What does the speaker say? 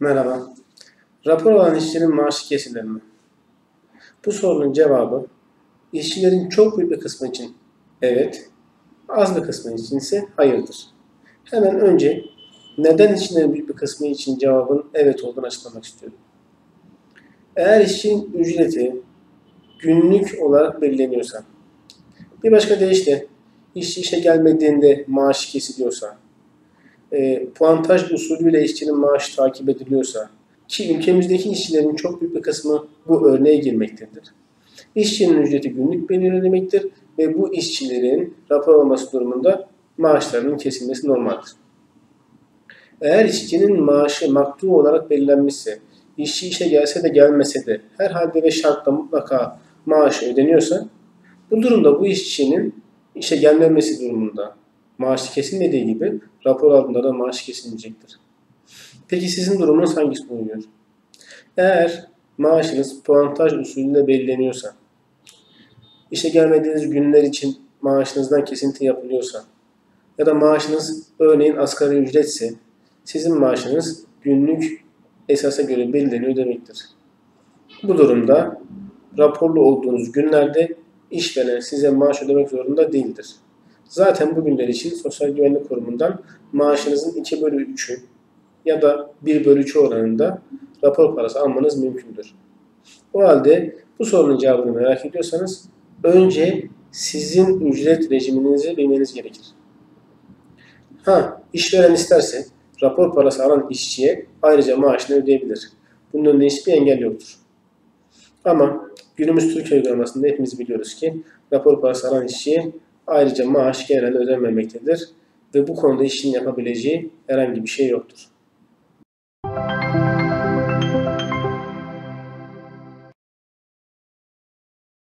Merhaba. Rapor alan işçinin maaşı kesilir mi? Bu sorunun cevabı işçilerin çok büyük bir kısmı için evet, az bir kısmı için ise hayırdır. Hemen önce neden işçilerin büyük bir kısmı için cevabın evet olduğunu açıklamak istiyorum. Eğer işçinin ücreti günlük olarak belirleniyorsa, bir başka deyişle işçi işe gelmediğinde maaş kesiliyorsa, e, puantaj usulüyle işçinin maaşı takip ediliyorsa ki ülkemizdeki işçilerin çok büyük bir kısmı bu örneğe girmektedir. İşçinin ücreti günlük belirlenmektir ve bu işçilerin rapor alması durumunda maaşlarının kesilmesi normaldir. Eğer işçinin maaşı maktu olarak belirlenmişse, işçi işe gelse de gelmese de her halde ve şartla mutlaka maaş ödeniyorsa, bu durumda bu işçinin işe gelmemesi durumunda maaşı kesilmediği gibi rapor aldığında da maaş kesilmeyecektir. Peki sizin durumunuz hangisine uyuyor? Eğer maaşınız puantaj usulüyle belirleniyorsa, işe gelmediğiniz günler için maaşınızdan kesinti yapılıyorsa ya da maaşınız örneğin asgari ücretse sizin maaşınız günlük esasa göre belirleniyor demektir. Bu durumda raporlu olduğunuz günlerde işveren size maaş ödemek zorunda değildir. Zaten bu günler için Sosyal Güvenlik Kurumu'ndan maaşınızın 2 bölü 3'ü ya da 1 bölü 3 oranında rapor parası almanız mümkündür. O halde bu sorunun cevabını merak ediyorsanız önce sizin ücret rejiminizi bilmeniz gerekir. Ha, işveren isterse rapor parası alan işçiye ayrıca maaşını ödeyebilir. Bunun önünde hiçbir engel yoktur. Ama günümüz Türkiye uygulamasında hepimiz biliyoruz ki rapor parası alan işçiye ayrıca maaş genelde ödenmemektedir ve bu konuda işin yapabileceği herhangi bir şey yoktur.